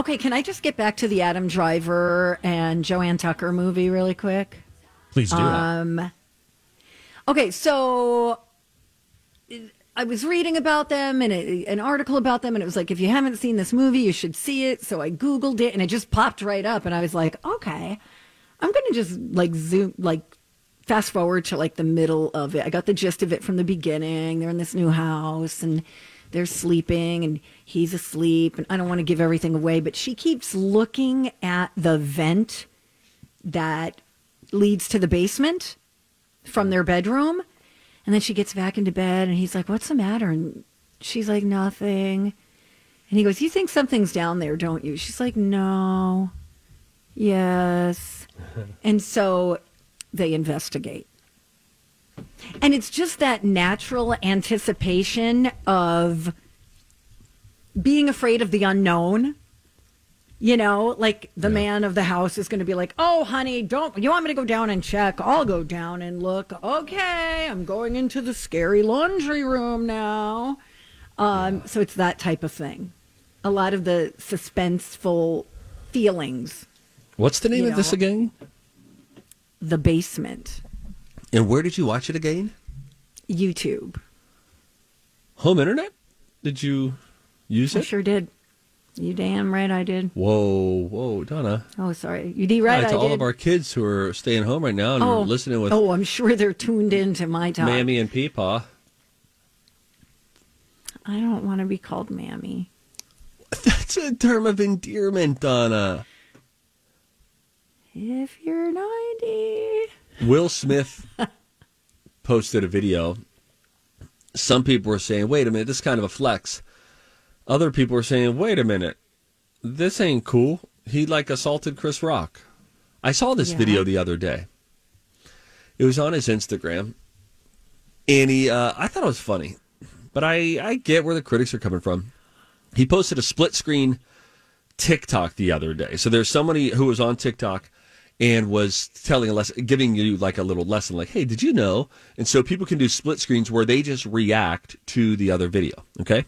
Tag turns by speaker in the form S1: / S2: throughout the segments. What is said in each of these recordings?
S1: Okay, can I just get back to the Adam Driver and Joanne Tucker movie really quick?
S2: Please do.
S1: Um, okay, so I was reading about them and a, an article about them, and it was like, if you haven't seen this movie, you should see it. So I Googled it, and it just popped right up, and I was like, okay, I'm going to just like zoom, like fast forward to like the middle of it. I got the gist of it from the beginning. They're in this new house, and they're sleeping, and he's asleep, and I don't want to give everything away, but she keeps looking at the vent that leads to the basement from their bedroom. And then she gets back into bed and he's like, What's the matter? And she's like, Nothing. And he goes, You think something's down there, don't you? She's like, No. Yes. and so they investigate. And it's just that natural anticipation of being afraid of the unknown. You know, like the man of the house is going to be like, "Oh, honey, don't you want me to go down and check? I'll go down and look. Okay, I'm going into the scary laundry room now." Um, so it's that type of thing. A lot of the suspenseful feelings.
S2: What's the name of this again?
S1: The basement,
S2: And where did you watch it again?
S1: YouTube.
S2: Home internet? Did you use it?
S1: I
S2: it?
S1: sure did. You damn right I did.
S2: Whoa, whoa, Donna.
S1: Oh, sorry. You did right.
S2: Hi to
S1: I
S2: all
S1: did.
S2: of our kids who are staying home right now and
S1: oh,
S2: listening with
S1: Oh, I'm sure they're tuned in to my talk.
S2: Mammy and Peepaw.
S1: I don't want to be called Mammy.
S2: That's a term of endearment, Donna.
S1: If you're 90.
S2: Will Smith posted a video. Some people were saying, wait a minute, this is kind of a flex. Other people were saying, wait a minute, this ain't cool. He like assaulted Chris Rock. I saw this
S1: Yeah.
S2: video the other day. It was on his Instagram. And he, uh, I thought it was funny. But I, I get where the critics are coming from. He posted a split screen TikTok the other day. So there's somebody who was on TikTok and was telling a lesson, giving you like a little lesson, like, hey, did you know? And so people can do split screens where they just react to the other video. Okay.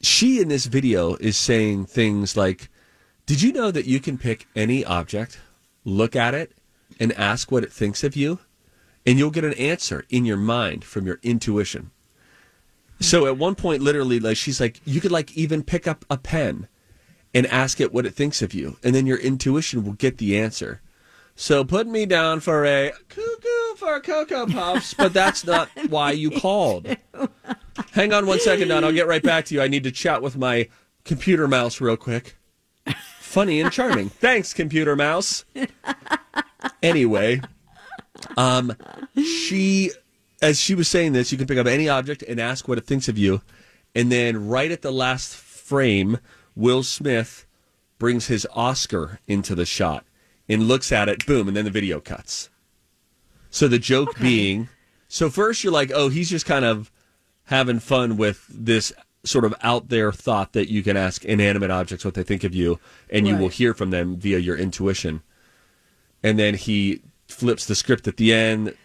S2: She in this video is saying things like, did you know that you can pick any object, look at it, and ask what it thinks of you? And you'll get an answer in your mind from your intuition. So at one point, literally, like she's like, you could like even pick up a pen and ask it what it thinks of you, and then your intuition will get the answer. So put me down for a cuckoo for cocoa puffs, but that's not why you called. Hang on one second, Don. I'll get right back to you. I need to chat with my computer mouse real quick. Funny and charming. Thanks, computer mouse. Anyway, um, she, as she was saying this, you can pick up any object and ask what it thinks of you, and then right at the last frame, Will Smith brings his Oscar into the shot and looks at it. Boom, and then the video cuts. So the joke being, so first you're like, oh, he's just kind of having fun with this sort of out there thought that you can ask inanimate objects what they think of you, and you will hear from them via your intuition. And then he flips the script at the end,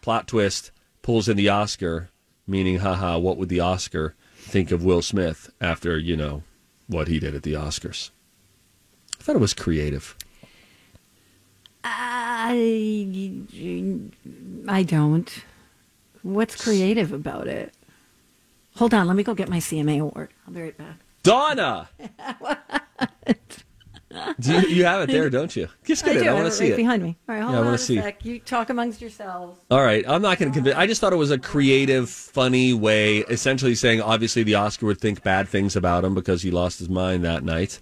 S2: plot twist, pulls in the Oscar, meaning, haha, what would the Oscar think of Will Smith after, you know, what he did at the Oscars? I thought it was creative.
S1: I, I don't. What's creative about it? Hold on, let me go get my CMA award. I'll be right back.
S2: Donna! Do you, you have it there, don't you? Just get
S1: I
S2: it.
S1: do.
S2: I want to see
S1: right
S2: it.
S1: behind me. All right, hold
S2: Yeah, I
S1: on
S2: wanna
S1: a
S2: see.
S1: sec. You talk amongst yourselves.
S2: All right, I'm not going to convince. I just thought it was a creative, funny way, essentially saying obviously the Oscar would think bad things about him because he lost his mind that night.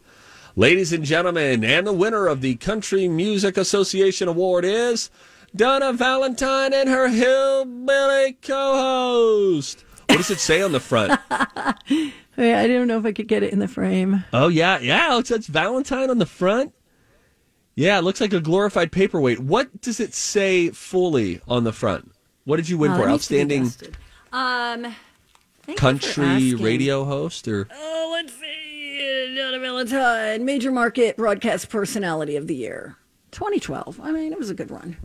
S2: Ladies and gentlemen, and the winner of the Country Music Association Award is Donna Valentine and her hillbilly co-host. What does it say on the front?
S1: Wait, I don't know if I could get it in the frame.
S2: Oh yeah, yeah. It says Valentine on the front. Yeah, it looks like a glorified paperweight. What does it say fully on the front? What did you win
S1: Uh,
S2: for?
S1: that needs to be
S2: Outstanding.
S1: Um, thank you for
S2: country radio host, or
S1: Oh, let's see. Donna Valentine, major market broadcast personality of the year, 2012. I mean, it was a good run.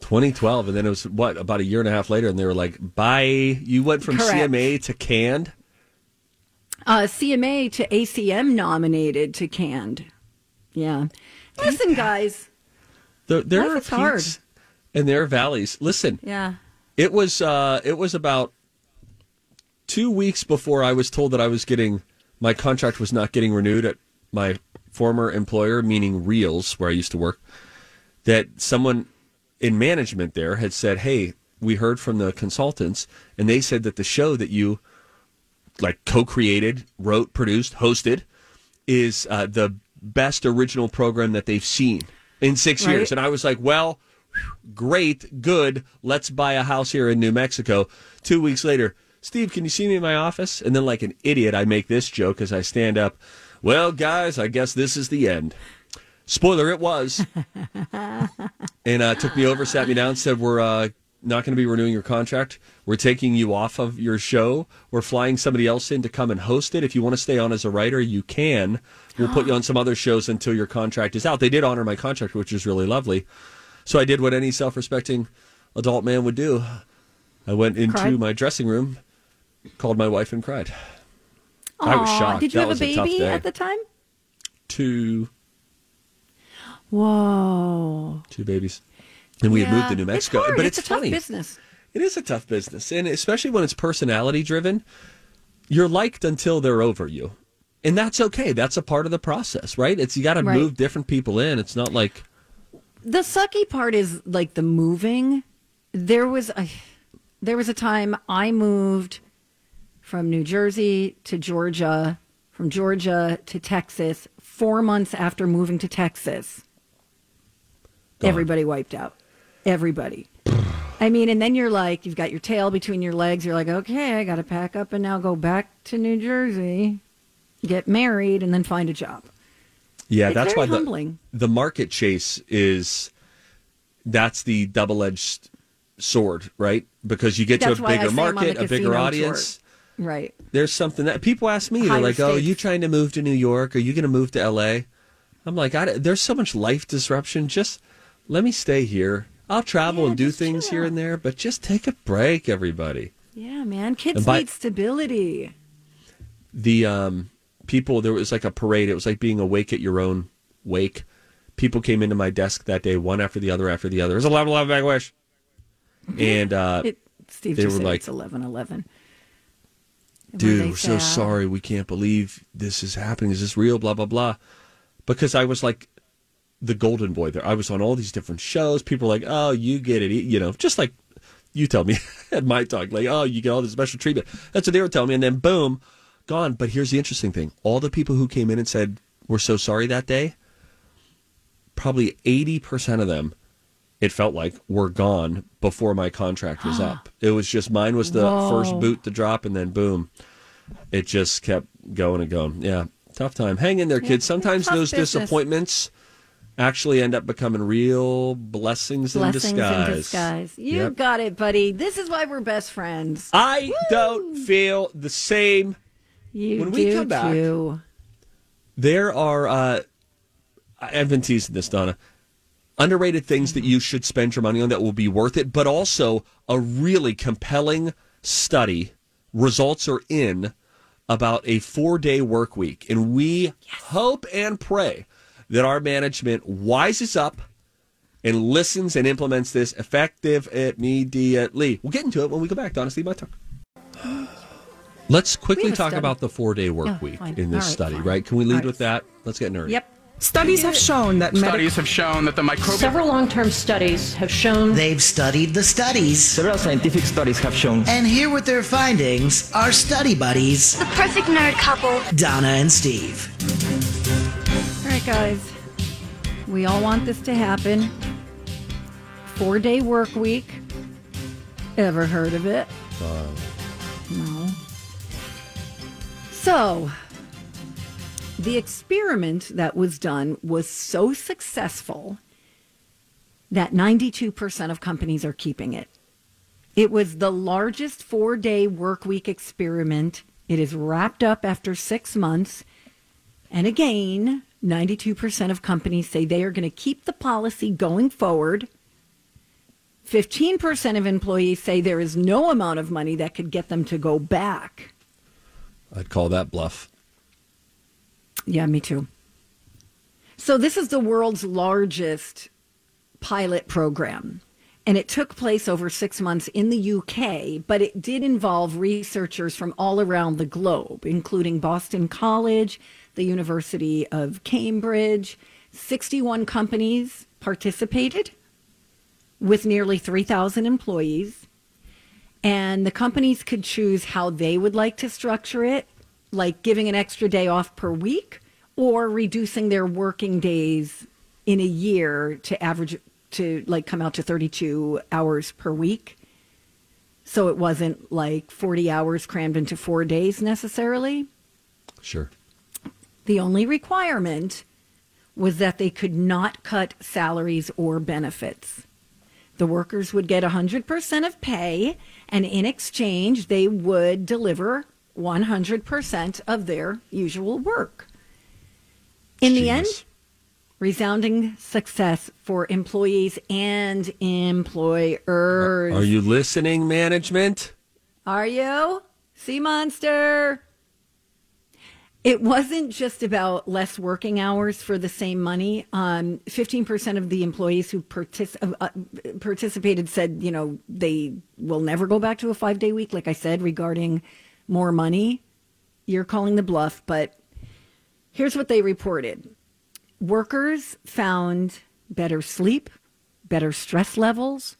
S2: 2012, and then it was what about a year and a half later, and they were like, "Bye." You went from
S1: Correct.
S2: CMA to canned.
S1: Uh, CMA to ACM nominated to canned. Yeah. Listen, guys.
S2: There, there are
S1: is hard.
S2: peaks and there are valleys. Listen,
S1: Yeah.
S2: it was uh, it was about two weeks before I was told that I was getting my contract was not getting renewed at my former employer, meaning Reels, where I used to work. That someone in management there had said, "Hey, we heard from the consultants, and they said that the show that you like co-created, wrote, produced, hosted is uh, the best original program that they've seen in six
S1: Right.
S2: years." And I was like, "Well." great, good. Let's buy a house here in New Mexico. Two weeks later, Steve, can you see me in my office? And then, like an idiot, I make this joke as I stand up. Well, guys, I guess this is the end. Spoiler, it was. and uh, took me over, sat me down, said, We're uh, not going to be renewing your contract. We're taking you off of your show. We're flying somebody else in to come and host it. If you want to stay on as a writer, you can. We'll put you on some other shows until your contract is out. They did honor my contract, which is really lovely. So I did what any self respecting adult man would do. I went into
S1: Cried?
S2: my dressing room, called my wife, and cried. I was shocked.
S1: Did you
S2: That
S1: have a
S2: was a
S1: baby at the time?
S2: Two,
S1: Whoa.
S2: two babies. And we had moved to New
S1: It's
S2: Mexico.
S1: hard.
S2: But
S1: it's,
S2: it's,
S1: a tough
S2: funny.
S1: business.
S2: It is a tough business. And especially when it's personality driven, you're liked until they're over you. And that's okay. That's a part of the process, right? It's you got to
S1: Right.
S2: move different people in. It's not like
S1: The sucky part is like the moving. There was a there was a time I moved from New Jersey to Georgia, from Georgia to Texas, 4 months after moving to Texas.
S2: Gone.
S1: Everybody wiped out. Everybody. I mean, and then you're like, you've got your tail between your legs. You're like, okay, I got to pack up and now go back to New Jersey, get married, and then find a job.
S2: Yeah,
S1: It's
S2: that's why the
S1: humbling.
S2: the market chase is that's the double edged sword, right? Because you get
S1: That's
S2: to a bigger
S1: say I'm on
S2: market, a bigger audience.
S1: Right.
S2: There's something that people ask me. They're
S1: Higher
S2: like, "Oh, are you trying to move to New York? Are you going to move to L.A.?" I'm like, I, "There's so much life disruption. Just let me stay here. I'll travel
S1: Yeah,
S2: and do things
S1: chill
S2: here and there, but just take a break, everybody."
S1: Yeah, man. Kids
S2: by-
S1: need stability.
S2: the um, people there was like a parade. It was like being awake at your own wake. People came into my desk that day, one after the other after the other. It was a level of Bangladesh, and uh,
S1: It, Steve
S2: they
S1: just
S2: were
S1: said
S2: like-
S1: it's eleven eleven.
S2: dude, we're so sorry. We can't believe this is happening. Is this real? Blah blah blah. Because I was like the golden boy there. I was on all these different shows. People were like, oh, you get it. You know, just like you tell me at my talk, like, oh, you get all this special treatment. That's what they were telling me. And then boom, gone. But here's the interesting thing: all the people who came in and said we're so sorry that day, probably eighty percent of them. It felt like were gone before my contract was up. It was just mine was the
S1: Whoa.
S2: first boot to drop, and then boom, it just kept going and going. Yeah, tough time. Hang in there, kids. Sometimes those
S1: business.
S2: disappointments actually end up becoming real blessings,
S1: Blessings
S2: in disguise.
S1: in disguise. You
S2: Yep.
S1: got it, buddy. This is why we're best friends.
S2: I don't feel the same.
S1: You
S2: When
S1: do
S2: we come back-
S1: too.
S2: There are, uh, I've been teasing this, Donna, underrated things that you should spend your money on that will be worth it, but also a really compelling study. Results are in about a four day work week. And we hope and pray that our management wises up and listens and implements this effective immediately. We'll get into it when we go back. Donna, Steve, my talk. Let's quickly talk
S1: study.
S2: about the four day work
S1: Oh,
S2: week
S1: fine.
S2: in this
S1: All right,
S2: study,
S1: fine.
S2: right? Can we lead
S1: All right.
S2: with that? Let's get nerdy.
S1: Yep.
S3: Studies have shown that medic-
S4: Studies have shown that the microbial
S5: Several long term studies have shown
S6: They've studied the studies.
S7: Several scientific studies have shown
S6: And here with their findings are study buddies,
S8: The perfect nerd couple.
S6: Donna and Steve.
S1: Right, guys. We all want this to happen. Four day work week. Ever heard of it? Uh. No. So, the experiment that was done was so successful that 92% of companies are keeping it. It was the largest four day work week experiment. It is wrapped up after six months. And again, 92% of companies say they are going to keep the policy going forward. 15% of employees say there is no amount of money that could get them to go back.
S2: I'd call that bluff.
S1: Yeah, me too. So, this is the world's largest pilot program. And it took place over six months in the UK, but it did involve researchers from all around the globe, including Boston College, the University of Cambridge. 61 companies participated with nearly 3,000 employees. And the companies could choose how they would like to structure it, like giving an extra day off per week or reducing their working days in a year to average to like come out to 32 hours per week. So it wasn't like 40 hours crammed into four days necessarily.
S2: Sure.
S1: The only requirement was that they could not cut salaries or benefits. The workers would get 100% of pay, and in exchange, they would deliver 100% of their usual work. In the end, resounding success for employees and employers.
S2: Are you listening, management?
S1: Are you? Sea monster. It wasn't just about less working hours for the same money. Um, 15% of the employees who partic- uh, uh, participated said, you know, they will never go back to a five day week, like I said, regarding more money. You're calling the bluff, but here's what they reported workers found better sleep, better stress levels,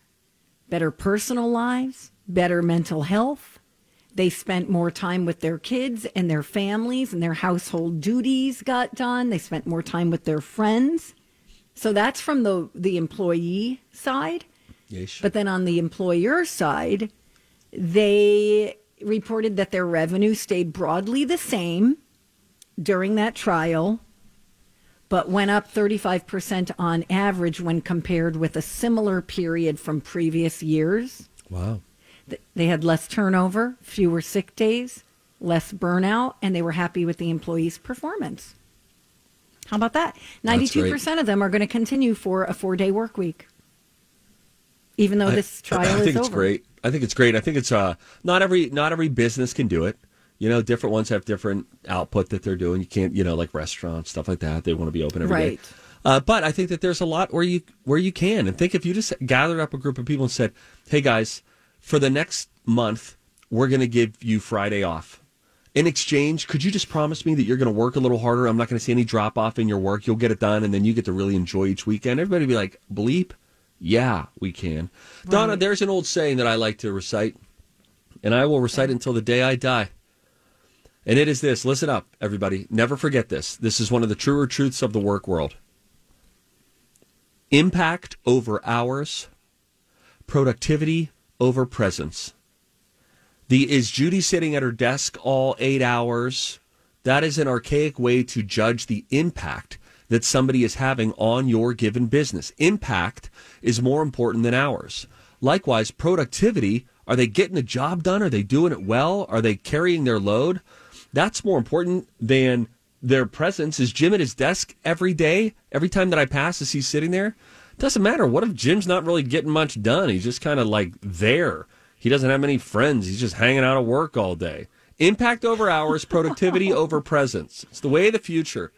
S1: better personal lives, better mental health. They spent more time with their kids and their families, and their household duties got done. They spent more time with their friends. So that's from the, the employee side.
S2: Yeesh.
S1: But then on the employer side, they reported that their revenue stayed broadly the same during that trial, but went up 35% on average when compared with a similar period from previous years.
S2: wow.
S1: Th- They had less turnover, fewer sick days, less burnout, and they were happy with the employees' performance. How about that? 92% of them are going to continue for a four day work week, even though this
S2: I,
S1: trial
S2: I think
S1: is
S2: it's
S1: over.
S2: great. I think it's great. I think it's uh not every not every business can do it. You know, different ones have different output that they're doing. You can't, you know, like restaurants, stuff like that. They want to be open every day.
S1: Right.
S2: Uh, but I think that there's a lot where you where you can. And think if you just gathered up a group of people and said, "Hey guys, for the next month, we're going to give you Friday off. In exchange, could you just promise me that you're going to work a little harder? I'm not going to see any drop off in your work. You'll get it done, and then you get to really enjoy each weekend." Everybody be like, "Bleep, yeah, we can." Donna, there's an old saying that I like to recite, and I will recite it until the day I die. And it is this listen up, everybody. Never forget this. This is one of the truer truths of the work world impact over hours, productivity over presence. The is Judy sitting at her desk all eight hours? That is an archaic way to judge the impact that somebody is having on your given business. Impact is more important than hours. Likewise, productivity are they getting the job done? Are they doing it well? Are they carrying their load? That's more important than their presence. Is Jim at his desk every day? Every time that I pass, is he sitting there? Doesn't matter. What if Jim's not really getting much done? He's just kind of like there. He doesn't have many friends. He's just hanging out at work all day. Impact over hours, productivity over presence. It's the way of the future.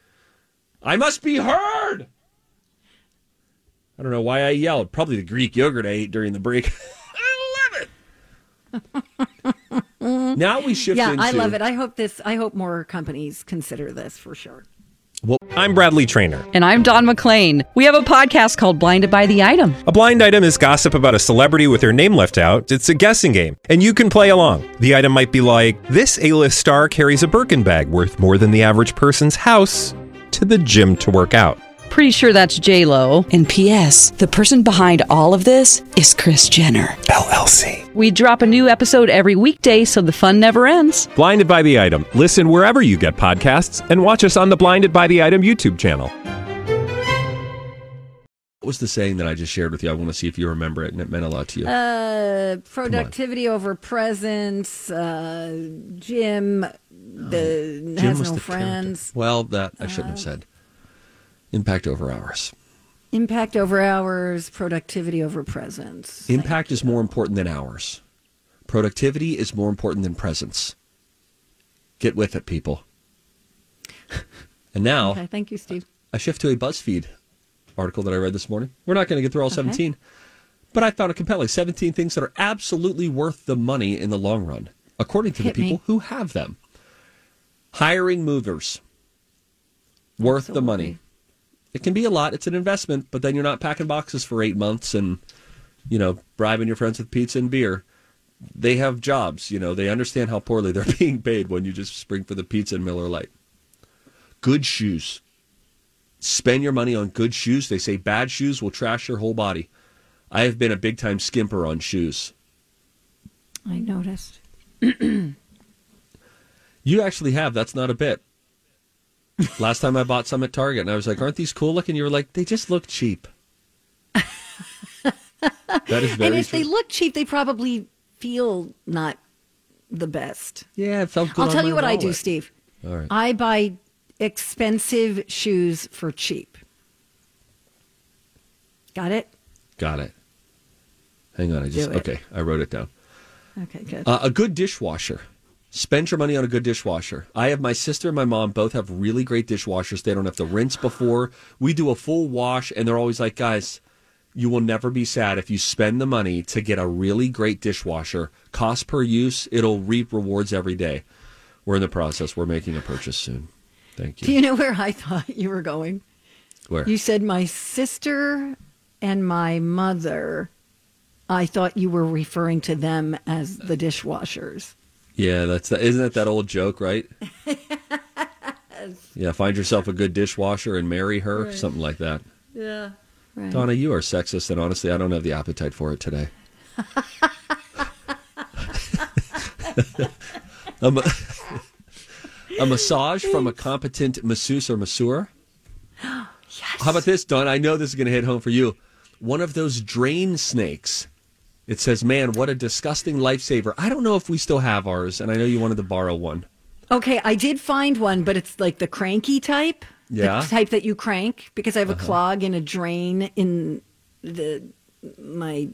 S2: I must be heard. I don't know why I yelled. Probably the Greek yogurt I ate during the break. I love it. Mm-hmm. now we shift
S1: Yeah,
S2: into.
S1: I love it. I hope this. I hope more companies consider this for sure.
S4: Well, I'm Bradley Trainer.
S8: And I'm Don McClain. We have a podcast called Blinded by the Item.
S4: A blind item is gossip about a celebrity with their name left out. It's a guessing game, and you can play along. The item might be like this: A-list star carries a Birkin bag worth more than the average person's house to the gym to work out.
S8: Pretty sure that's J Lo.
S9: And P.S. The person behind all of this is Kris Jenner
S4: LLC.
S8: We drop a new episode every weekday, so the fun never ends.
S4: Blinded by the item. Listen wherever you get podcasts, and watch us on the Blinded by the Item YouTube channel.
S2: What was the saying that I just shared with you? I want to see if you remember it and it meant a lot to you.
S1: Uh, productivity over presence. Uh, Jim, the
S2: Jim
S1: has no
S2: the
S1: friends.
S2: character. Well, that I shouldn't have said. Impact over hours.
S1: Impact over hours. Productivity over presence.
S2: Impact is more important than hours. Productivity is more important than presence. Get with it, people. And now
S1: Okay, thank you, Steve.
S2: I shift to a BuzzFeed article that I read this morning. We're not going to get through all 17, but I found it compelling. 17 things that are absolutely worth the money in the long run, according to
S1: Hit
S2: the people
S1: me.
S2: who have them. Hiring movers. Worth the money. It can be a lot. It's an investment, but then you're not packing boxes for eight months and, you know, bribing your friends with pizza and beer. They have jobs, you know, they understand how poorly they're being paid when you just spring for the pizza and Miller Lite. Good shoes. Spend your money on good shoes. They say bad shoes will trash your whole body. I have been a big time skimper on shoes.
S1: I noticed.
S2: You actually have. That's not a bit. Last time I bought some at Target, and I was like, "Aren't these cool looking?" You were like, "They just look cheap." that is very
S1: and if
S2: true.
S1: they look cheap, they probably feel not the best.
S2: yeah, it felt good.
S1: I'll tell you what I do. Steve.
S2: All right.
S1: I buy expensive shoes for cheap. Got it?
S2: Got it. Hang on, I just okay. I wrote it down.
S1: Okay, good.
S2: Uh, a good dishwasher. Spend your money on a good dishwasher. I have my sister and my mom both have really great dishwashers. They don't have to rinse before. We do a full wash, and they're always like, guys, you will never be sad if you spend the money to get a really great dishwasher. Cost per use, it'll reap rewards every day. We're in the process. We're making a purchase soon. Thank you.
S1: do
S2: you.
S1: know where I thought you were going?
S2: Where?
S1: You said my sister and my mother. I thought you were referring to them as the dishwashers.
S2: Yeah, that's that. Isn't that that old joke, right? Yeah, find yourself a good dishwasher and marry her, something like that.
S1: Yeah. Right.
S2: Donna, you are sexist, and honestly, I don't have the appetite for it today. a, a massage from a competent masseuse or masseur. How about this, Dawn? I know this is going to hit home for you. One of those drain snakes. It says, "Man, what a disgusting lifesaver." I don't know if we still have ours, and I know you wanted to borrow one.
S1: Okay, I did find one, but it's like the cranky type.
S2: Yeah.
S1: The type that you crank because I have a
S2: Uh-huh.
S1: clog in a drain in the my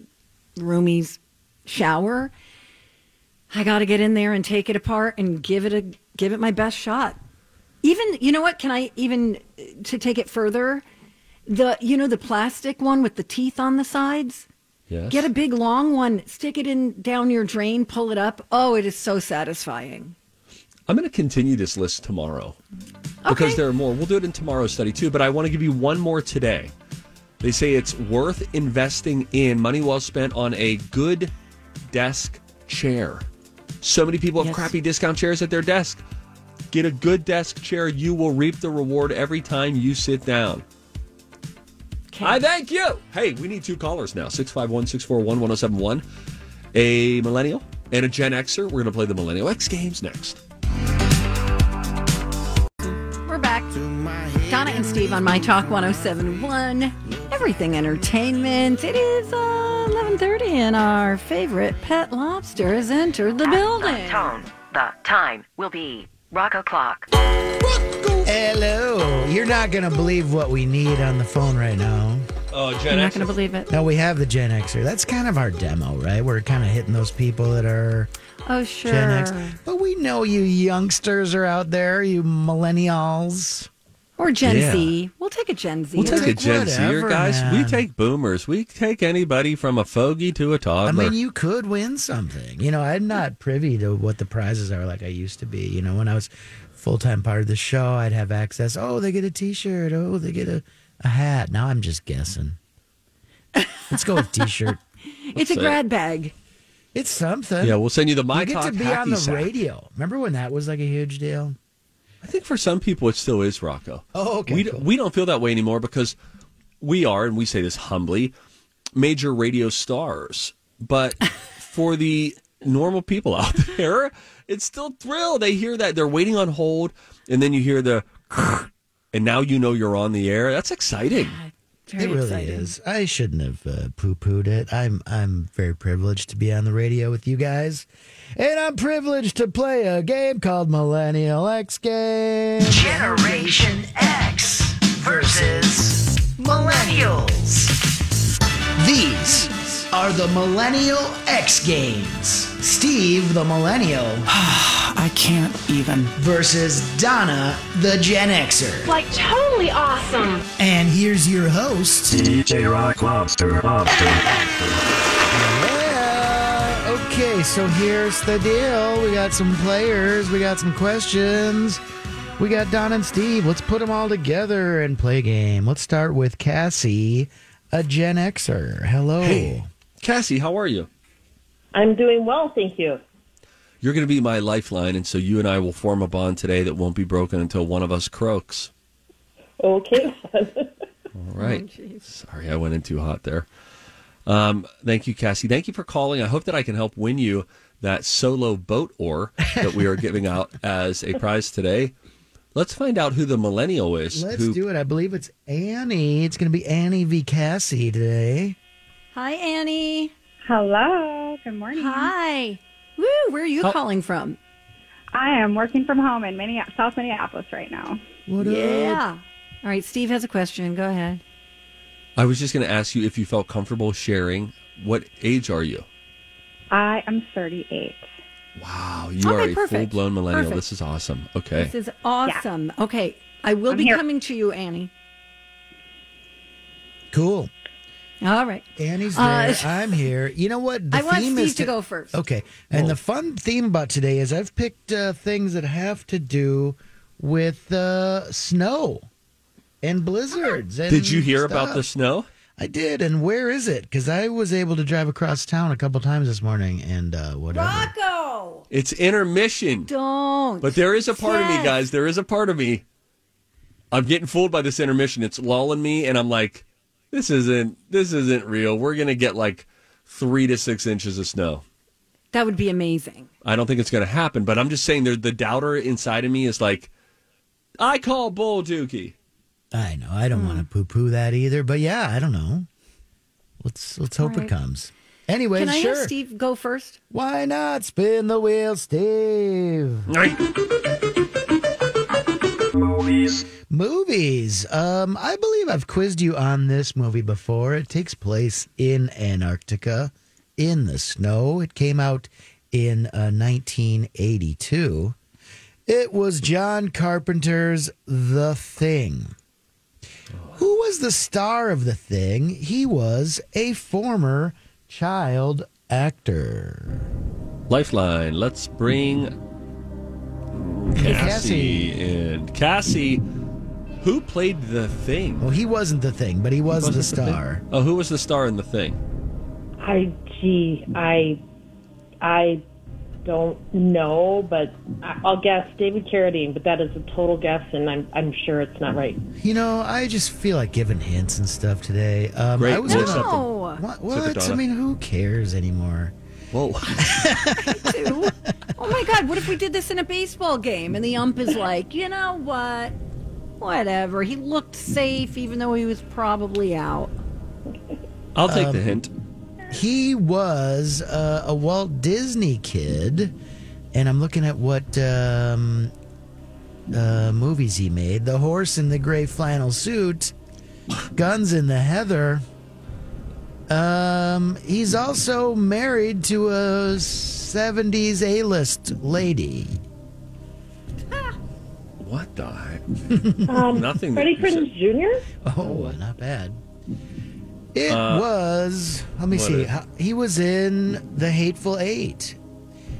S1: roomie's shower. I got to get in there and take it apart and give it a give it my best shot. Even you know what? Can I even to take it further? The you know the plastic one with the teeth on the sides.
S2: Yes.
S1: Get a big long one, stick it in down your drain, pull it up. Oh, it is so satisfying.
S2: I'm going to continue this list tomorrow because there are more. We'll do it in tomorrow's study too, but I want to give you one more today. They say it's worth investing in money well spent on a good desk chair. So many people have
S1: Yes.
S2: crappy discount chairs at their desk. Get a good desk chair. You will reap the reward every time you sit down.
S1: Okay.
S2: I thank you. Hey, we need two callers now 651 641 1071. A millennial and a Gen Xer. We're going to play the Millennial X Games next.
S1: We're back. Donna and Steve on My Talk 1071. Everything Entertainment. It is uh, 1130 and our favorite pet lobster has entered the building.
S10: Tone. The time will be rock o'clock.
S6: Hello. You're not going to believe what we need on the phone right now.
S2: Oh,
S1: You're
S2: Gen
S1: not
S2: X.
S1: going to believe it.
S6: No, we have the Gen Xer. That's kind of our demo, right? We're kind of hitting those people that are
S1: Oh, sure.
S6: Gen X. But we know you youngsters are out there, you millennials.
S1: Or Gen
S2: Yeah.
S1: Z. We'll take a Gen Z.
S2: We'll take a Gen Zer,
S6: whatever,
S2: guys. We take boomers. We take anybody from a fogey to a toddler.
S6: I mean, you could win something. You know, I'm not privy to what the prizes are like I used to be. You know, when I was full time part of the show, I'd have access. Oh, they get a t shirt. Oh, they get a, a hat. Now I'm just guessing. Let's go with t shirt.
S1: It's a
S2: say
S1: grad bag.
S6: It's something.
S2: Yeah, we'll send you the My
S6: You get to be on the
S2: sack.
S6: radio. Remember when that was like a huge deal?
S2: I think for some people it still is Rocco.
S6: Oh, okay,
S2: We
S6: cool.
S2: we don't feel that way anymore because we are, and we say this humbly, major radio stars. But for the normal people out there, it's still thrill. They hear that they're waiting on hold, and then you hear the, and now you know you're on the air. That's exciting.
S1: Very
S6: it really
S1: exciting.
S6: is. I shouldn't have uh, poo pooed it. I'm I'm very privileged to be on the radio with you guys, and I'm privileged to play a game called Millennial X Game.
S11: Generation X versus Millennials.
S6: These are the Millennial X Games. Steve, the Millennial,
S3: I can't even.
S6: versus Donna, the Gen Xer.
S5: Like totally awesome.
S6: And here's your host.
S12: DJ Rock Lobster Lobster.
S6: Yeah. Okay, so here's the deal. We got some players, we got some questions. We got Don and Steve. Let's put them all together and play a game. Let's start with Cassie, a Gen Xer. Hello.
S2: Hey. Cassie, how are you?
S13: I'm doing well, thank you.
S2: You're going to be my lifeline, and so you and I will form a bond today that won't be broken until one of us croaks.
S13: Okay.
S2: All right. Oh, Sorry, I went in too hot there. Um, thank you, Cassie. Thank you for calling. I hope that I can help win you that solo boat oar that we are giving out as a prize today. Let's find out who the millennial is.
S6: Let's
S2: who,
S6: do it. I believe it's Annie. It's going to be Annie v. Cassie today.
S1: Hi, Annie.
S14: Hello. Good morning.
S1: Hi. Woo, where are you
S2: How-
S1: calling from?
S14: I am working from home in Minneapolis, South Minneapolis right now.
S6: What
S1: yeah. All right, Steve has a question. Go ahead.
S2: I was just going to ask you if you felt comfortable sharing. What age are you?
S14: I am 38.
S2: Wow, you
S1: Okay,
S2: are a full blown millennial.
S1: Perfect.
S2: This is awesome. Okay.
S1: This is awesome. Okay, I will
S14: I'm
S1: be
S14: here.
S1: coming to you, Annie.
S6: Cool.
S1: All right.
S6: Annie's
S1: Uh,
S6: there. I'm here. You know what? The
S1: I want
S6: theme
S1: Steve
S6: is
S1: to go first.
S6: Okay. And the fun theme about today is I've picked uh, things that have to do with uh, snow and blizzards. And
S2: Did you hear about the snow?
S6: I did. And where is it? Because I was able to drive across town a couple times this morning and uh, whatever.
S1: Rocco,
S2: It's intermission.
S1: don't.
S2: But there is a part of me, guys. There is a part of me. I'm getting fooled by this intermission. It's lulling me, and I'm like, this isn't this isn't real. We're gonna get like three to six inches of snow.
S1: That would be amazing.
S2: I don't think it's gonna happen, but I'm just saying there the doubter inside of me is like, I call bull dookie.
S6: I know. I don't
S1: Hmm.
S6: want to poo poo that either. But yeah, I don't know. Let's let's hope
S1: All right.
S6: it comes. Anyway,
S1: Can I
S6: sure.
S1: have Steve go first?
S6: Why not spin the wheel, Steve?
S12: Movies.
S6: Movies. Um, I believe I've quizzed you on this movie before. It takes place in Antarctica, in the snow. It came out in uh, 1982. It was John Carpenter's The Thing. Who was the star of The Thing? He was a former child actor.
S2: Lifeline. Let's bring Cassie in. Cassie, who played the thing?
S6: Well, he wasn't the thing, but he was the
S2: Wasn't Thing?
S6: star.
S2: Oh, who was the star in the thing?
S13: I gee, I I don't know, but I- I'll guess David Carradine, but that is a total guess, and I'm I'm sure it's not right.
S6: You know, I just feel like giving hints and stuff today. Um,
S2: Great,
S6: I was
S2: we'll
S6: gonna.
S1: No.
S6: What? What? I
S2: Donna.
S6: mean, who cares anymore?
S2: Whoa.
S1: Two? oh my God! What if we did this in a baseball game and the ump is like, you know what? Whatever. He looked safe, even though he was probably out.
S2: I'll take
S6: Um,
S2: the hint.
S6: He was uh, a Walt Disney kid, and I'm looking at what um, uh, movies he made: The Horse in the Gray Flannel Suit, Guns in the Heather. Um, he's also married to a '70s A-list lady.
S2: What the heck?
S13: Um,
S2: Nothing that
S13: Freddie. Prinze Jr.
S6: Oh, not bad. It
S2: Uh,
S6: was. Let me see.
S2: is-
S6: How- He was in The Hateful Eight.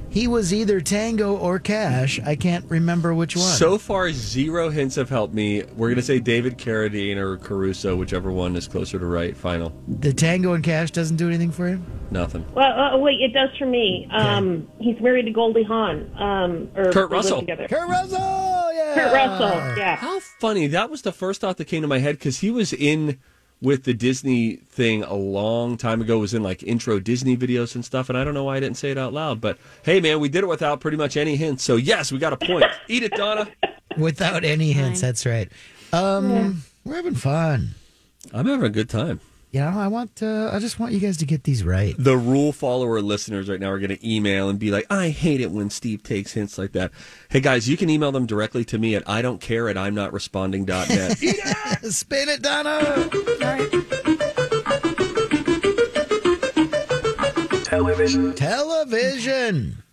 S6: He was either Tango or Cash. I can't remember which one.
S2: So far, zero hints have helped me. We're going to say David Carradine or Caruso, whichever one is closer to right. Final.
S6: the Tango and Cash doesn't do anything for you.
S2: Nothing.
S13: Well, uh, wait, it does for me. Um, he's married to Goldie Hawn. Um, or
S2: Kurt Russell.
S13: Together.
S6: Kurt Russell, yeah.
S13: Kurt Russell, yeah.
S2: How funny. That was the first thought that came to my head because he was in with the Disney thing a long time ago, was in like intro Disney videos and stuff. And I don't know why I didn't say it out loud. But hey, man, we did it without pretty much any hints. So yes, we got a point. Eat it, Donna.
S6: Without any hints, that's right. Um, We're having fun.
S2: I'm having a good time.
S6: You know, I want. Uh, I just want you guys to get these right.
S2: The rule follower listeners right now are going to email and be like, I hate it when Steve takes hints like that. Hey, guys, you can email them directly to me at I don't care at I'm not responding.net.
S6: Spin it, Donna.
S12: Television.
S6: Television.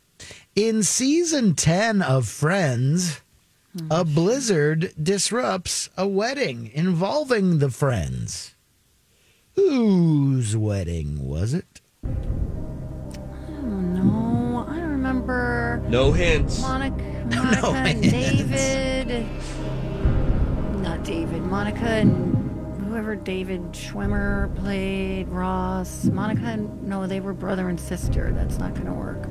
S6: In season 10 of Friends, a blizzard disrupts a wedding involving the friends. Whose wedding was it?
S1: No, I don't remember.
S2: no hints.
S1: Monica, Monica and David. Not David. Monica and whoever David Schwimmer played, Ross. Monica and, no, they were brother and sister. That's not going to work.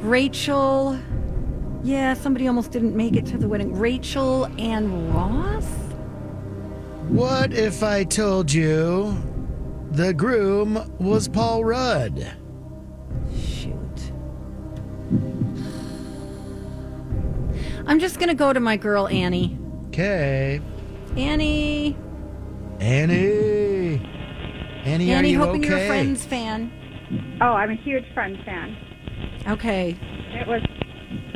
S1: Rachel. Yeah, somebody almost didn't make it to the wedding. Rachel and Ross?
S6: What if I told you the groom was Paul Rudd?
S1: Shoot. I'm just going to go to my girl Annie.
S6: Okay.
S1: Annie.
S6: Annie. Annie, are
S1: Annie,
S6: you
S1: hoping
S6: okay?
S1: you're a Friends fan.
S14: Oh, I'm a huge Friends fan.
S1: Okay.
S14: It was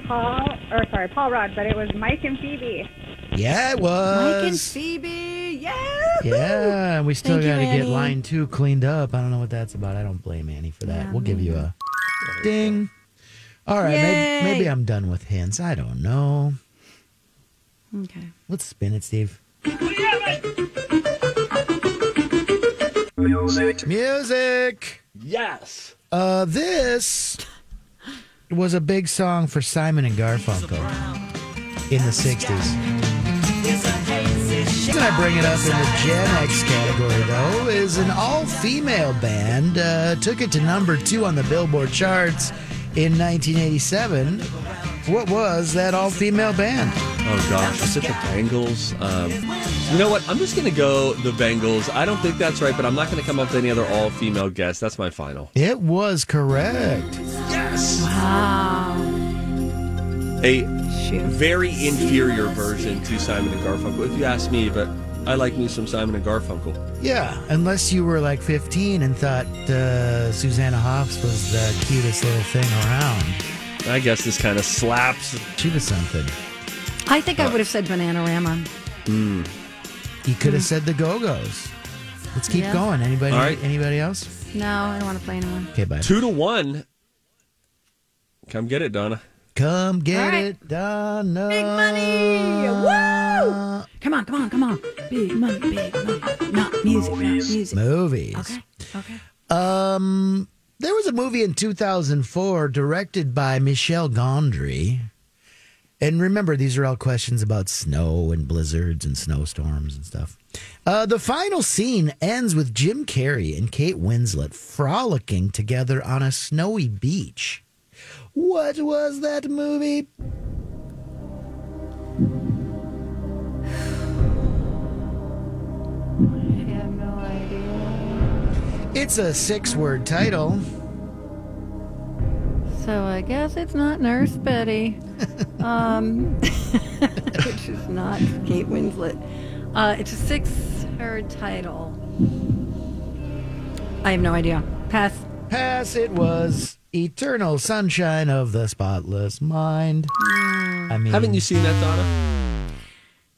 S14: Paul, or sorry, Paul Rudd, but it was Mike and Phoebe.
S6: Yeah, it was.
S1: Mike and Phoebe. Yeah.
S6: Yeah, we still got to get line two cleaned up. I don't know what that's about. I don't blame Annie for that.
S1: Yeah,
S6: we'll give you a ding. All right, maybe, maybe I'm done with hints. I don't know.
S1: Okay.
S6: Let's spin it, Steve.
S12: Music.
S6: Music.
S2: Yes.
S6: Uh, this was a big song for Simon and Garfunkel in the '60s. The reason I bring it up in the Gen X category, though, is an all-female band uh, took it to number two on the Billboard charts in 1987. What was that all-female band?
S2: Oh gosh, is it the Bangles? Um, you know what? I'm just going to go the Bangles. I don't think that's right, but I'm not going to come up with any other all-female guess. That's my final.
S6: It was correct.
S2: Yes.
S1: Wow.
S2: A very inferior version to Simon and Garfunkel, if you ask me. But I like me some Simon and Garfunkel.
S6: Yeah, unless you were like 15 and thought uh, Susanna Hoffs was the cutest little thing around.
S2: I guess this kind of slaps.
S6: She was something.
S1: I think I would have said Bananarama.
S2: Mm.
S6: You could have said the Go Go's. Let's keep
S1: Yeah.
S6: going. Anybody?
S2: All right.
S6: Anybody else?
S1: No, I don't want to play anymore.
S6: Okay, bye.
S2: Two to one. Come get it, Donna.
S6: Come get
S1: All right.
S6: it, Donna.
S1: Big money! Woo! Come on, come on, come on. Big money, big money. Not music, not music.
S6: Movies.
S1: Okay, okay.
S6: Um, there was a movie in 2004 directed by Michel Gondry. And remember, these are all questions about snow and blizzards and snowstorms and stuff. Uh, the final scene ends with Jim Carrey and Kate Winslet frolicking together on a snowy beach. What was that movie?
S1: I have no idea.
S6: It's a six word title.
S1: So I guess it's not Nurse Betty. um, which is not Kate Winslet. Uh, it's a six-word title. I have no idea. Pass.
S6: Pass, it was Eternal Sunshine of the Spotless Mind. I mean,
S2: Haven't you seen that, Donna?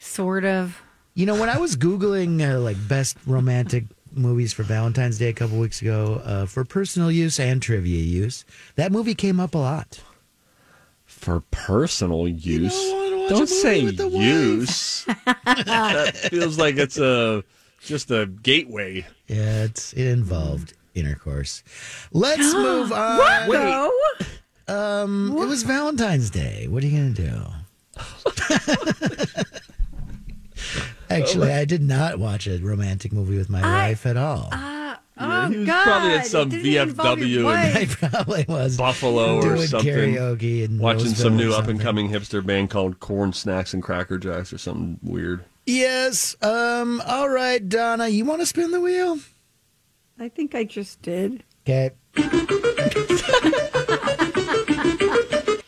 S1: Sort of.
S6: You know, when I was Googling uh, like best romantic movies for Valentine's Day a couple weeks ago uh, for personal use and trivia use, that movie came up a lot.
S2: For personal use.
S6: wanna
S2: Don't say
S6: with the wife.
S2: use. that feels like it's a just a gateway.
S6: Yeah, it's it involved intercourse. Let's move on.
S1: Wait.
S6: Um, it was Valentine's Day. What are you going to do? Actually, I did not watch a romantic movie with my wife at all.
S1: Uh,
S2: Yeah,
S1: oh,
S2: he was
S1: God.
S2: probably at some
S1: It didn't involve your
S2: VFW
S1: wife.
S6: I probably was
S2: Buffalo or
S6: doing
S2: something.
S6: karaoke and
S2: watching
S6: Roseville
S2: some new up and coming hipster band called Corn Snacks and Cracker Jacks or something weird.
S6: Yes. Um. All right, Donna. You want to spin the wheel?
S1: I think I just did.
S6: Okay.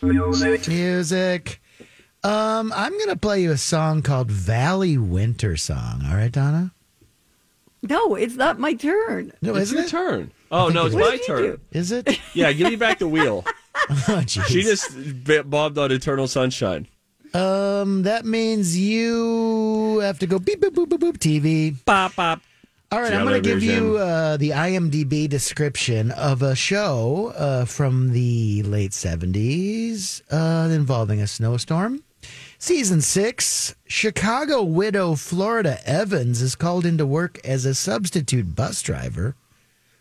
S12: Music.
S6: Music. Um. I'm gonna play you a song called Valley Winter Song. All right, Donna.
S1: No, it's not my turn.
S6: No,
S2: it's
S6: isn't
S2: your
S6: it?
S2: turn. Oh no, it's
S6: is.
S2: my turn.
S1: do?
S6: Is it?
S2: Yeah, give me back the wheel.
S6: oh.
S2: She just bobbed on Eternal Sunshine.
S6: Um. That means you have to go beep boop boop boop boop TV.
S2: Pop pop.
S6: All right, I'm going to give you uh, the IMDb description of a show uh, from the late 70s uh, involving a snowstorm. Season six Chicago widow Florida Evans is called into work as a substitute bus driver,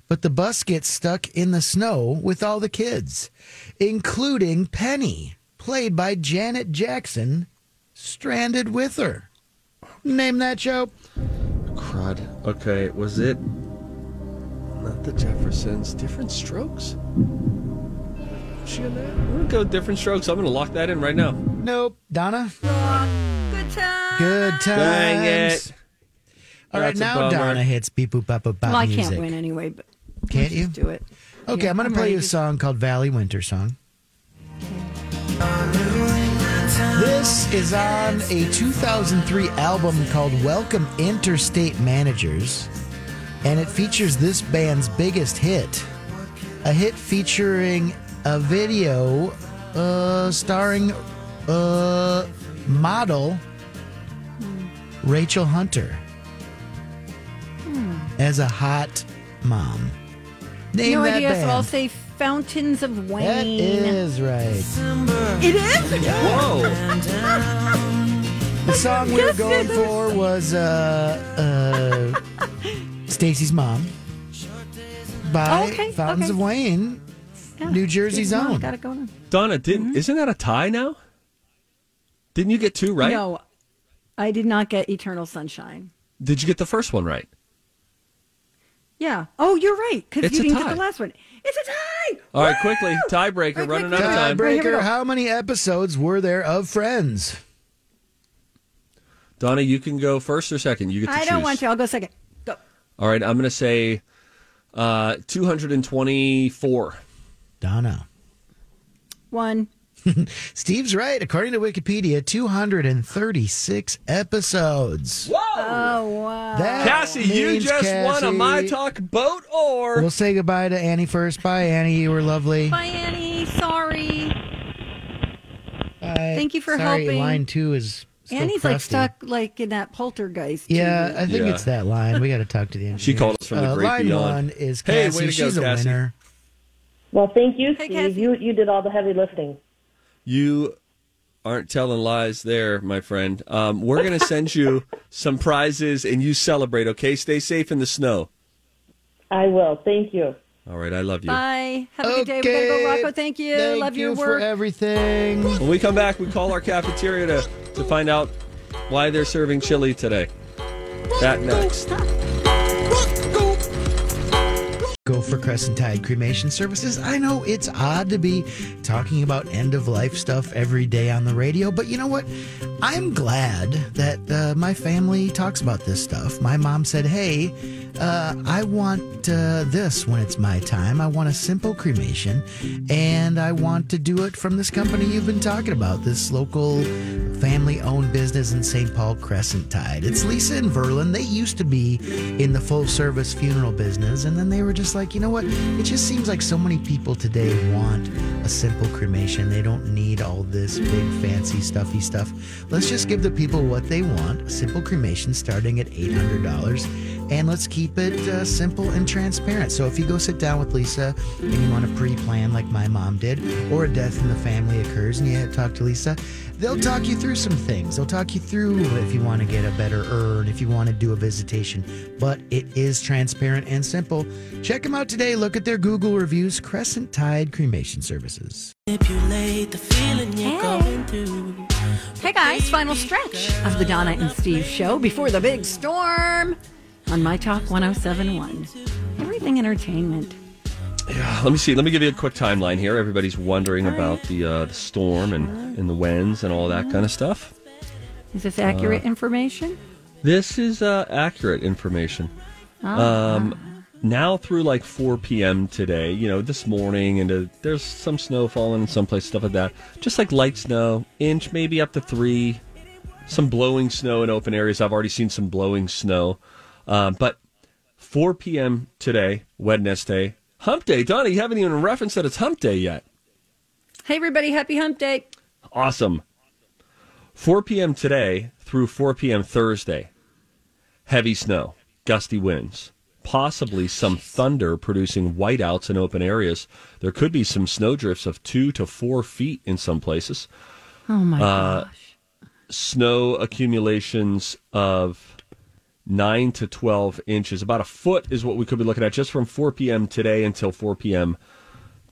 S6: but the bus gets stuck in the snow with all the kids, including Penny, played by Janet Jackson, stranded with her. Name that show.
S2: Crud. Okay, was it not the Jeffersons? Diff'rent Strokes? Was She in that? I'm gonna go different strokes. I'm gonna lock that in right now.
S6: Nope. Donna?
S1: Good time.
S6: Good times.
S2: Dang it.
S6: All right,
S2: That's
S6: now. Donna hits beep boop bop boop bop
S1: Well, I
S6: music.
S1: can't win anyway, but
S6: Can't you?
S1: do it.
S6: Okay,
S1: Yeah,
S6: I'm going
S1: I'm
S6: to play you a
S1: to-
S6: song called Valley Winter Song. This is on a 2003 album called Welcome Interstate Managers, and it features this band's biggest hit. A hit featuring a video uh, starring uh, model Rachel Hunter as a hot mom. Name
S1: no idea,
S6: band.
S1: so I'll say Fountains of Wayne.
S6: That is right.
S1: It is?
S2: Whoa.
S6: The song we were going for was uh, uh, Stacy's Mom by
S1: Oh, okay,
S6: Fountains
S1: okay.
S6: of Wayne,
S1: Yeah,
S6: New Jersey's
S1: Come on,
S6: own.
S1: Got it going on.
S2: Donna, didn't isn't that a tie now? Didn't you get two right?
S1: No, I did not get Eternal Sunshine.
S2: Did you get the first one right?
S1: Yeah. Oh, you're right. Because
S2: It's
S1: you
S2: a
S1: didn't
S2: tie.
S1: get the last one. It's a tie.
S2: All right, quickly, tiebreaker,
S1: Right,
S2: running
S1: quick,
S2: out of time.
S6: Tiebreaker, how many episodes were there of Friends?
S2: Donna, you can go first or second. You get to
S1: I
S2: choose.
S1: don't want to. I'll go second. Go.
S2: All right, I'm going to say uh, 224.
S6: Donna.
S1: One.
S6: Steve's right. According to Wikipedia, 236 episodes.
S2: Whoa!
S1: Oh, wow.
S6: That
S2: Cassie, you
S6: means,
S2: just won a My Talk boat or.
S6: We'll say goodbye to Annie first. Bye, Annie. You were lovely.
S1: Bye, Annie. Sorry.
S6: Bye.
S1: Thank you for
S6: Sorry,
S1: helping.
S6: Line two is still
S1: Annie's like stuck like in that poltergeist.
S6: Yeah,
S1: too.
S6: I think
S2: Yeah.
S6: it's that line. We got to talk to the engineer.
S2: She called us from the
S6: uh,
S2: great
S6: line
S2: beyond.
S6: one is
S2: Hey,
S6: Cassie.
S2: way to go,
S6: She's a
S2: Cassie.
S6: winner.
S13: Well, thank you, Steve.
S1: Cassie.
S13: You you did all the heavy lifting.
S2: You aren't telling lies there, my friend. Um, we're going to send you some prizes and you celebrate, okay? Stay safe in the snow.
S13: I will. Thank you.
S2: All right, I love you.
S1: Bye. Have a good day. We gotta go, Rocco. Thank you.
S6: Thank
S1: Love
S6: you
S1: your work.
S6: for everything.
S2: When we come back, we call our cafeteria to, to find out why they're serving chili today. That next.
S6: Go for Crescent Tide Cremation Services. I know it's odd to be talking about end of life stuff every day on the radio, but you know what? I'm glad that uh, my family talks about this stuff. My mom said, Hey, uh, I want uh, this when it's my time. I want a simple cremation, and I want to do it from this company you've been talking about, this local family owned business in St. Paul, Crescent Tide. It's Lisa and Verlin. They used to be in the full service funeral business, and then they were just like, you know what? It just seems like so many people today want a simple cremation. They don't need all this big, fancy, stuffy stuff. Let's just give the people what they want a simple cremation starting at $800 and let's keep it uh, simple and transparent. So if you go sit down with Lisa and you want to pre-plan like my mom did, or a death in the family occurs and you talk to Lisa, they'll talk you through some things. They'll talk you through if you want to get a better urn, if you want to do a visitation. But it is transparent and simple. Check them out today. Look at their Google reviews. Crescent Tide Cremation Services.
S1: Hey. hey guys, final stretch of the Donna and Steve show before the big storm on My Talk 1071. Everything entertainment.
S2: Yeah, let me see. Let me give you a quick timeline here. Everybody's wondering about the, uh, the storm and, and the winds and all that kind of stuff.
S1: Is this accurate
S2: Uh,
S1: information?
S2: This is uh, accurate information.
S1: Ah.
S2: Um, now through like 4 p.m. today, you know, this morning, and uh, there's some snow falling in some place, stuff like that. Just like light snow, inch maybe up to three. Some blowing snow in open areas. I've already seen some blowing snow. Um, but 4 p.m. today, Wednesday, Hump Day. Donnie, you haven't even referenced that it's Hump Day yet.
S1: Hey everybody, happy hump day.
S2: Awesome. 4 p.m. today through 4 p.m. Thursday. Heavy snow, gusty winds, possibly some thunder producing whiteouts in open areas. There could be some snowdrifts of two to four feet in some places.
S1: Oh my
S2: Uh,
S1: gosh.
S2: Snow accumulations of 9 to 12 inches. About a foot is what we could be looking at just from 4 p.m. today until 4 p.m.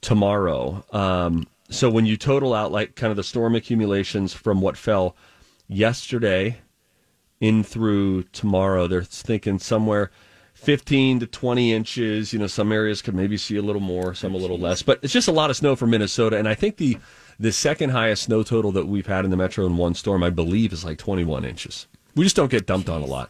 S2: tomorrow. Um, so when you total out like kind of the storm accumulations from what fell yesterday in through tomorrow, they're thinking somewhere 15 to 20 inches. You know, some areas could maybe see a little more, some a little less, but it's just a lot of snow for Minnesota. And I think the the second highest snow total that we've had in the metro in one storm, I believe, is like 21 inches. We just don't get dumped on a lot.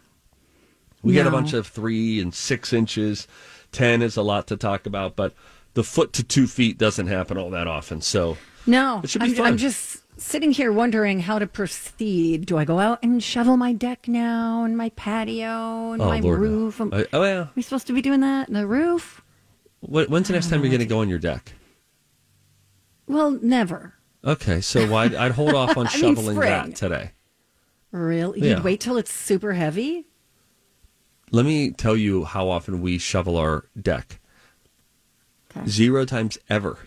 S2: We get a bunch of three and six inches. 10 is a lot to talk about, but the foot to two feet doesn't happen all that often. So
S1: No,
S2: It should be
S1: I'm,
S2: fun.
S1: I'm just sitting here wondering how to proceed. Do I go out and shovel my deck now and my patio and
S2: Oh,
S1: my
S2: Lord,
S1: roof? Am-
S2: I- oh, yeah.
S1: Are we supposed to be doing that? The roof?
S2: Wh- When's the next time you're going to go on your deck?
S1: Well, never.
S2: Okay, so why I'd hold off on
S1: I mean,
S2: shoveling that today.
S1: Really?
S2: Yeah.
S1: You'd wait till it's super heavy?
S2: Let me tell you how often we shovel our deck. Zero times ever.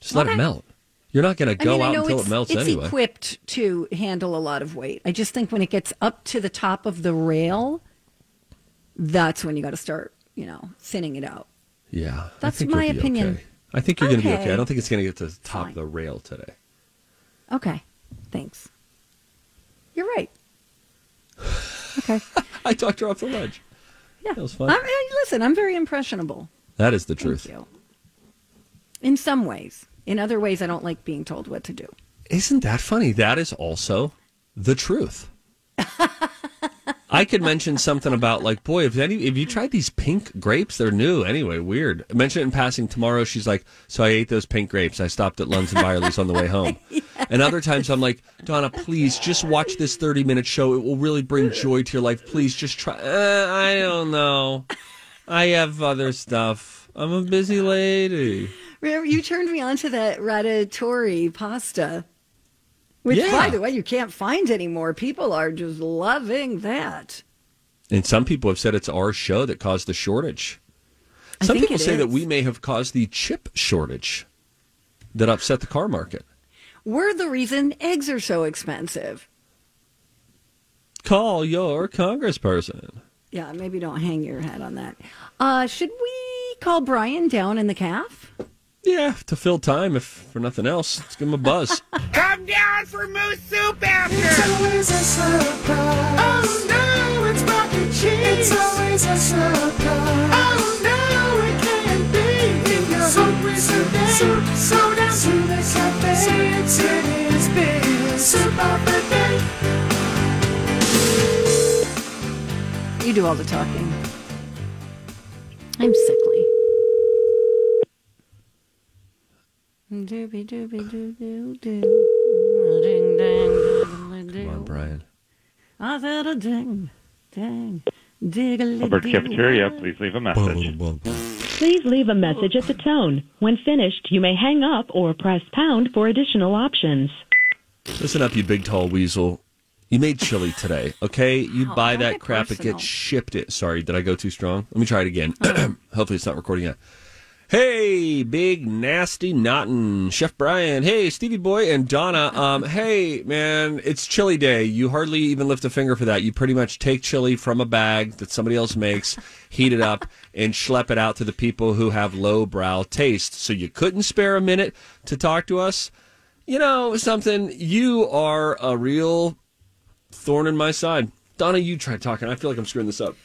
S2: Just let it melt. You're not going to
S1: I
S2: go
S1: mean,
S2: out until
S1: it's,
S2: it melts
S1: it's
S2: anyway.
S1: equipped to handle a lot of weight. I just think when it gets up to the top of the rail, that's when you got to start, you know, thinning it out.
S2: Yeah,
S1: That's my opinion.
S2: okay. I think you're going to be okay.
S1: Okay.
S2: I don't think it's going to get to the top of the rail today.
S1: Okay. Thanks. You're right. Okay.
S2: I talked her off the ledge.
S1: Yeah.
S2: That was fun.
S1: I listen, I'm very impressionable
S2: That is the truth.
S1: in some ways. In other ways, I don't like being told what to do.
S2: Isn't that funny? That is also the truth. I could mention something about like, boy, if any, if you tried these pink grapes, they're new anyway. Weird. Mention it in passing tomorrow. She's like, so I ate those pink grapes. I stopped at Lunds and Byerly's on the way home. And other times I'm like, Donna, please just watch this 30 minute show. It will really bring joy to your life. Please just try. Uh, I don't know. I have other stuff. I'm a busy lady.
S1: Remember, you turned me on to that ratatouille pasta, which,
S2: Yeah.
S1: by the way, you can't find anymore. People are just loving that.
S2: And some people have said it's our show that caused the shortage.
S1: I
S2: Some people say that we may have caused the chip shortage that upset the car market.
S1: We're the reason eggs are so expensive.
S2: Call your congressperson.
S1: Yeah, maybe don't hang your hat on that. Uh, should we call Brian down in the calf?
S2: Yeah, to fill time, if for nothing else, let's give him a buzz.
S11: Come down for moose soup after. It's always a surprise. Oh no, it's mac and cheese. It's always a surprise. Oh no, it can't be. If your soup is a day, soup, so down to the cafe. It's in his big soup of the day.
S1: You do all the talking. I'm sickly. Doobie doobie doo doo doo. Ding dang
S2: Come on. Brian.
S1: I said a ding dang diggly
S15: Hubbard. Cafeteria, please leave a message.
S16: Please leave a message at the tone. When finished, you may hang up or press pound for additional options.
S2: Listen up, you big tall weasel. You made chili today, okay? You
S1: Oh,
S2: buy that
S1: get
S2: crap, it
S1: personal.
S2: gets shipped. It. Sorry, did I go too strong? Let me try it again. Hopefully, it's not recording yet. Hey, big nasty Naughton, Chef Brian. Hey, Stevie Boy and Donna. Um, hey, man, it's chili day. You hardly even lift a finger for that. You pretty much take chili from a bag that somebody else makes, heat it up, and schlep it out to the people who have lowbrow taste. So you couldn't spare a minute to talk to us. You know something? You are a real thorn in my side. Donna, you try talking. I feel like I'm screwing this up.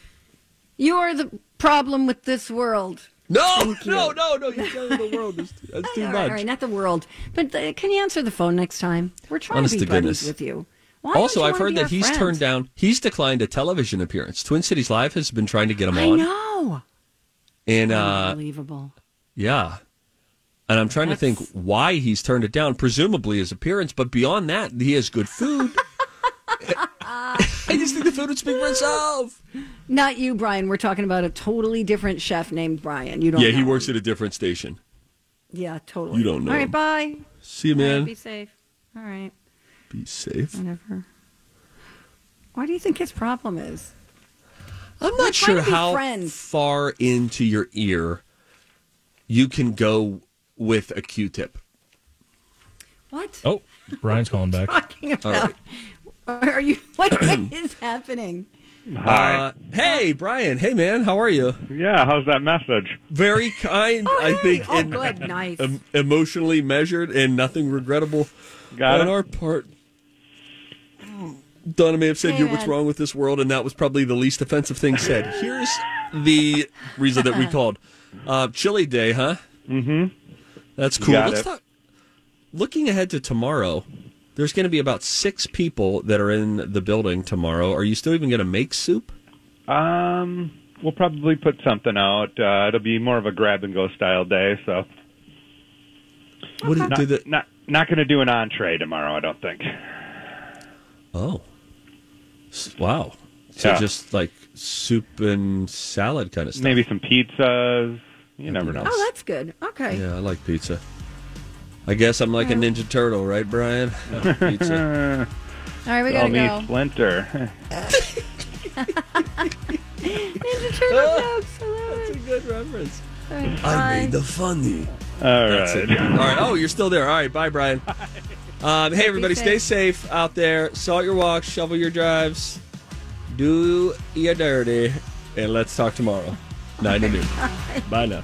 S1: You are the problem with this world.
S2: No, no, no, no. You're telling the world. That's, that's too
S1: all
S2: much.
S1: all right, not the world. But uh, can you answer the phone next time? We're trying
S2: Honest
S1: to be
S2: to
S1: buddies
S2: goodness.
S1: with you. Why
S2: also,
S1: you
S2: I've heard that he's
S1: friend?
S2: turned down. He's declined a television appearance. Twin Cities Live has been trying to get him
S1: I
S2: on,
S1: know.
S2: and uh,
S1: Unbelievable.
S2: yeah. And I'm trying to think why he's turned it down. Presumably his appearance, but beyond that, he has good food. I just think the food would speak for itself.
S1: Not you, Brian. We're talking about a totally different chef named Brian. You don't.
S2: Yeah, he
S1: know.
S2: works at a different station.
S1: Yeah, totally.
S2: You don't know
S1: All right, bye.
S2: See you,
S1: All right,
S2: man.
S1: be safe. All right,
S2: Be safe.
S1: whatever. Why do you think his problem is?
S2: I'm
S1: We're
S2: not sure how
S1: friends.
S2: far into your ear you can go with a Q-tip.
S1: What?
S17: Oh, Brian's calling back.
S1: Talking
S2: All
S1: about? Are you? What is happening?
S15: Hi.
S2: Uh, hey, Brian. Hey, man. How are you?
S15: Yeah, how's that message?
S2: Very kind, I think.
S1: Oh,
S2: and
S1: good, nice.
S2: em- emotionally measured and nothing regrettable
S15: Got
S2: on
S15: it.
S2: our part. Donna may have said, "You're what's wrong with this world," and that was probably the least offensive thing said. Here's the reason that we called uh, Chili Day, huh?
S15: Mm-hmm.
S2: That's cool.
S15: got
S2: Let's
S15: it.
S2: talk. Looking ahead to tomorrow, there's going to be about six people that are in the building tomorrow. Are you still even going to make soup?
S15: Um, we'll probably put something out. Uh, it'll be more of a grab and go style day, so
S2: What do you
S15: not
S2: do that?
S15: not not going to do an entree tomorrow. I don't think.
S2: Oh, wow! So
S15: Yeah.
S2: just like soup and salad kind of stuff.
S15: Maybe some pizzas. You never know.
S1: Oh, that's good. Okay.
S2: Yeah, I like pizza. I guess I'm like a Ninja Turtle, right, Brian? pizza.
S1: All right, we
S15: Call
S1: gotta
S15: me
S1: go.
S15: Splinter.
S1: Ninja Turtle jokes. I love
S2: That's a
S1: it.
S2: good reference.
S1: All right,
S2: I made the funny.
S15: All
S2: That's
S15: right.
S2: it. All right. Oh, you're still there. All right. Bye, Brian. Um, hey, everybody, stay safe out there. Salt your walks, shovel your drives, do your dirty, and let's talk tomorrow, 9 to noon. Bye now.